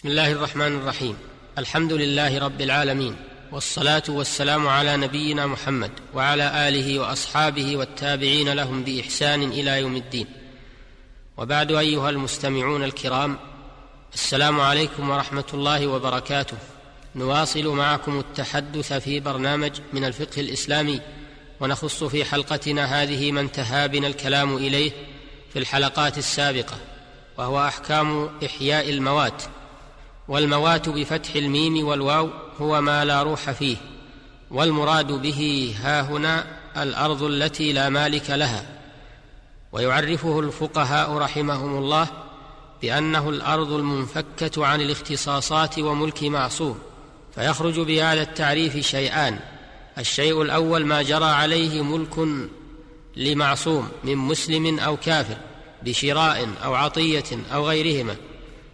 بسم الله الرحمن الرحيم. الحمد لله رب العالمين والصلاة والسلام على نبينا محمد وعلى آله وأصحابه والتابعين لهم بإحسان إلى يوم الدين. وبعد أيها المستمعون الكرام السلام عليكم ورحمة الله وبركاته. نواصل معكم التحدث في برنامج من الفقه الإسلامي ونخص في حلقتنا هذه ما انتهى بنا الكلام إليه في الحلقات السابقة وهو أحكام إحياء الموات. والموات بفتح الميم والواو هو ما لا روح فيه والمراد به ها هنا الأرض التي لا مالك لها. ويعرفه الفقهاء رحمهم الله بأنه الأرض المنفكة عن الاختصاصات وملك معصوم فيخرج بهذا التعريف شيئان. الشيء الأول ما جرى عليه ملك لمعصوم من مسلم أو كافر بشراء أو عطية أو غيرهما.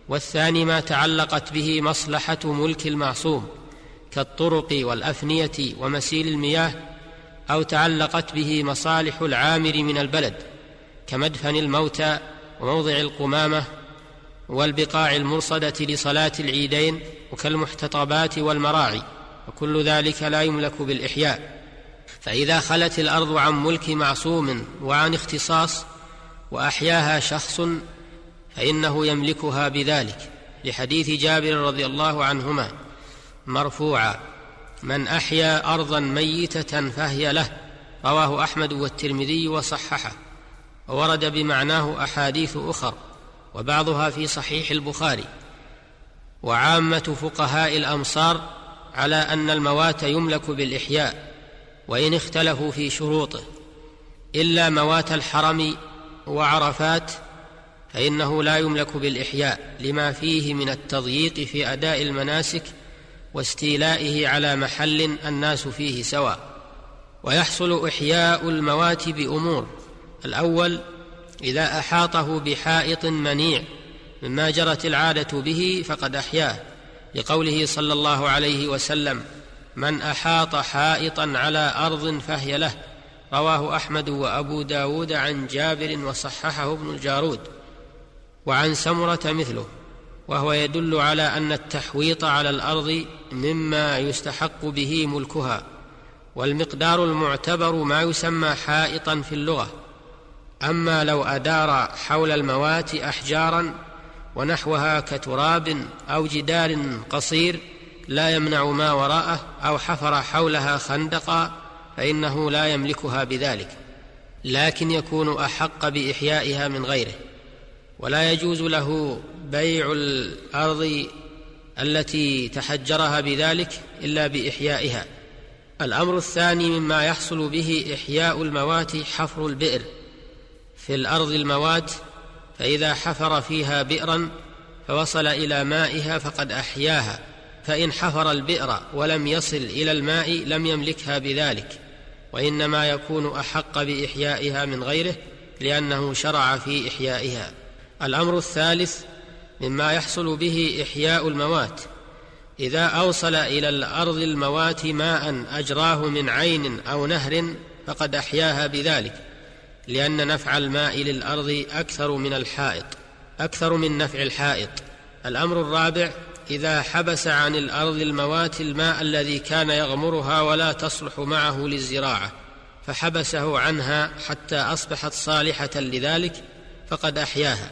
والثاني ما تعلقت به مصلحة ملك المعصوم كالطرق والأفنية ومسيل المياه أو تعلقت به مصالح العامر من البلد كمدفن الموتى وموضع القمامة والبقاع المرصدة لصلاة العيدين وكالمحتطبات والمراعي وكل ذلك لا يملك بالإحياء. فإذا خلت الأرض عن ملك معصوم وعن اختصاص وأحياها شخص فإنه يملكها بذلك لحديث جابر رضي الله عنهما مرفوعا من أحيا أرضا ميتة فهي له رواه أحمد والترمذي وصححه وورد بمعناه أحاديث أخر وبعضها في صحيح البخاري. وعامة فقهاء الأمصار على أن الموات يملك بالإحياء وإن اختلفوا في شروطه إلا موات الحرم وعرفات فإنه لا يملك بالإحياء لما فيه من التضييق في أداء المناسك واستيلائه على محل الناس فيه سواء. ويحصل إحياء الموات بامور الأول إذا أحاطه بحائط منيع مما جرت العادة به فقد أحياه. لقوله صلى الله عليه وسلم من أحاط حائطا على أرض فهي له. رواه أحمد وأبو داود عن جابر وصححه ابن الجارود. وعن سمرة مثله وهو يدل على أن التحويط على الأرض مما يستحق به ملكها والمقدار المعتبر ما يسمى حائطا في اللغة. أما لو أدار حول الموات احجارا ونحوها كتراب أو جدار قصير لا يمنع ما وراءه أو حفر حولها خندقا فإنه لا يملكها بذلك لكن يكون أحق بإحيائها من غيره. ولا يجوز له بيع الأرض التي تحجرها بذلك إلا بإحيائها. الأمر الثاني مما يحصل به إحياء الموات حفر البئر. في الأرض الموات فإذا حفر فيها بئرا فوصل إلى مائها فقد أحياها فإن حفر البئر ولم يصل إلى الماء لم يملكها بذلك وإنما يكون أحق بإحيائها من غيره لأنه شرع في إحيائها. الأمر الثالث مما يحصل به إحياء الموات. إذا أوصل إلى الأرض الموات ماء أجراه من عين أو نهر فقد أحياها بذلك لأن نفع الماء للأرض أكثر من الحائط أكثر من نفع الحائط. الأمر الرابع إذا حبس عن الأرض الموات الماء الذي كان يغمرها ولا تصلح معه للزراعة فحبسه عنها حتى أصبحت صالحة لذلك فقد أحياها.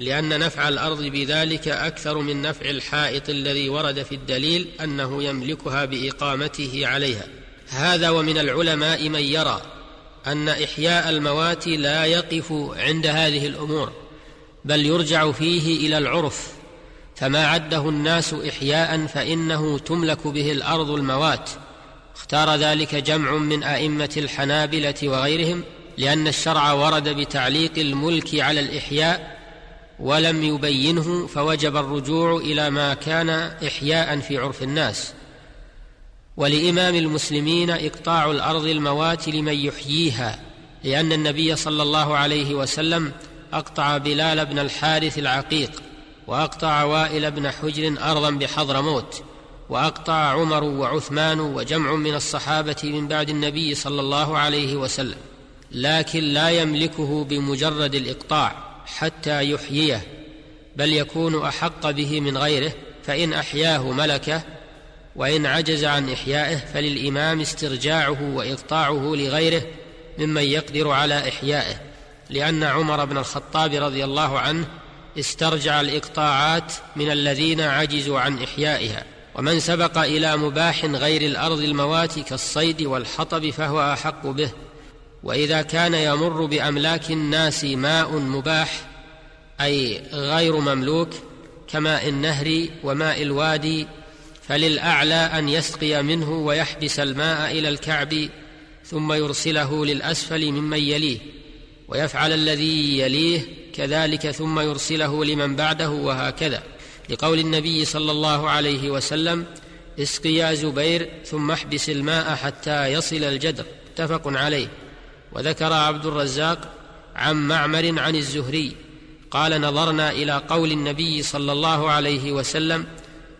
لأن نفع الأرض بذلك أكثر من نفع الحائط الذي ورد في الدليل أنه يملكها بإقامته عليها. هذا ومن العلماء من يرى أن إحياء الموات لا يقف عند هذه الأمور بل يرجع فيه إلى العرف. فما عده الناس إحياء فإنه تملك به الأرض الموات. اختار ذلك جمع من أئمة الحنابلة وغيرهم لأن الشرع ورد بتعليق الملك على الإحياء ولم يبينه فوجب الرجوع إلى ما كان إحياء في عرف الناس. ولإمام المسلمين إقطاع الأرض الموات لمن يحييها لأن النبي صلى الله عليه وسلم أقطع بلال بن الحارث العقيق وأقطع وائل بن حجر ارضا بحضرموت وأقطع عمر وعثمان وجمع من الصحابة من بعد النبي صلى الله عليه وسلم لكن لا يملكه بمجرد الإقطاع. حتى يحييه بل يكون أحق به من غيره فإن أحياه ملكه وإن عجز عن إحيائه فللإمام استرجاعه وإقطاعه لغيره ممن يقدر على إحيائه. لأن عمر بن الخطاب رضي الله عنه استرجع الإقطاعات من الذين عجزوا عن إحيائها. ومن سبق إلى مباح غير الأرض الموات كالصيد والحطب فهو أحق به. وإذا كان يمر بأملاك الناس ماء مباح أي غير مملوك كماء النهر وماء الوادي فللأعلى أن يسقي منه ويحبس الماء إلى الكعب ثم يرسله للأسفل ممن يليه ويفعل الذي يليه كذلك ثم يرسله لمن بعده وهكذا. لقول النبي صلى الله عليه وسلم اسق يا زبير ثم احبس الماء حتى يصل الجدر. متفق عليه. وذكر عبد الرزاق عن معمر عن الزهري قال نظرنا إلى قول النبي صلى الله عليه وسلم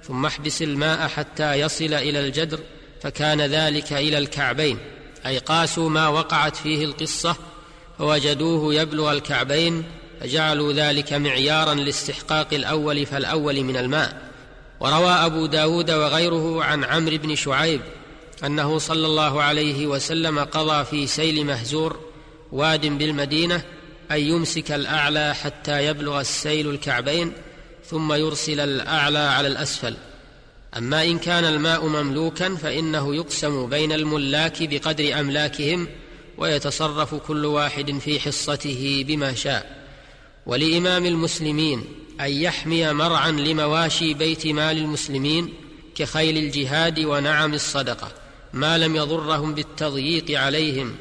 ثم احبس الماء حتى يصل إلى الجدر فكان ذلك إلى الكعبين. أي قاسوا ما وقعت فيه القصة فوجدوه يبلغ الكعبين فجعلوا ذلك معيارا لاستحقاق الأول فالأول من الماء. وروى أبو داود وغيره عن عمرو بن شعيب أنه صلى الله عليه وسلم قضى في سيل مهزور واد بالمدينة أن يمسك الأعلى حتى يبلغ السيل الكعبين ثم يرسل الأعلى على الأسفل. أما إن كان الماء مملوكا فإنه يقسم بين الملاك بقدر أملاكهم ويتصرف كل واحد في حصته بما شاء. ولإمام المسلمين أن يحمي مرعى لمواشي بيت مال المسلمين كخيل الجهاد ونعم الصدقة. ما لم يضرهم بالتضييق عليهم.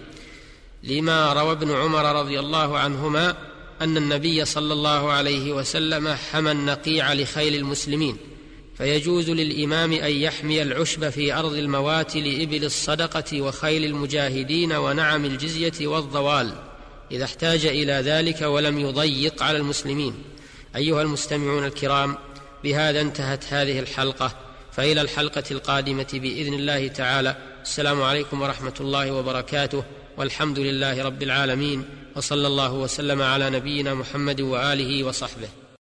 لما روى ابن عمر رضي الله عنهما أن النبي صلى الله عليه وسلم حمى النقيع لخيل المسلمين. فيجوز للإمام أن يحمي العشب في أرض الموات لإبل الصدقة وخيل المجاهدين ونعم الجزية والضوال إذا احتاج إلى ذلك ولم يضيق على المسلمين. أيها المستمعون الكرام بهذا انتهت هذه الحلقة. فإلى الحلقة القادمة بإذن الله تعالى. السلام عليكم ورحمة الله وبركاته. والحمد لله رب العالمين. وصلى الله وسلم على نبينا محمد وآله وصحبه.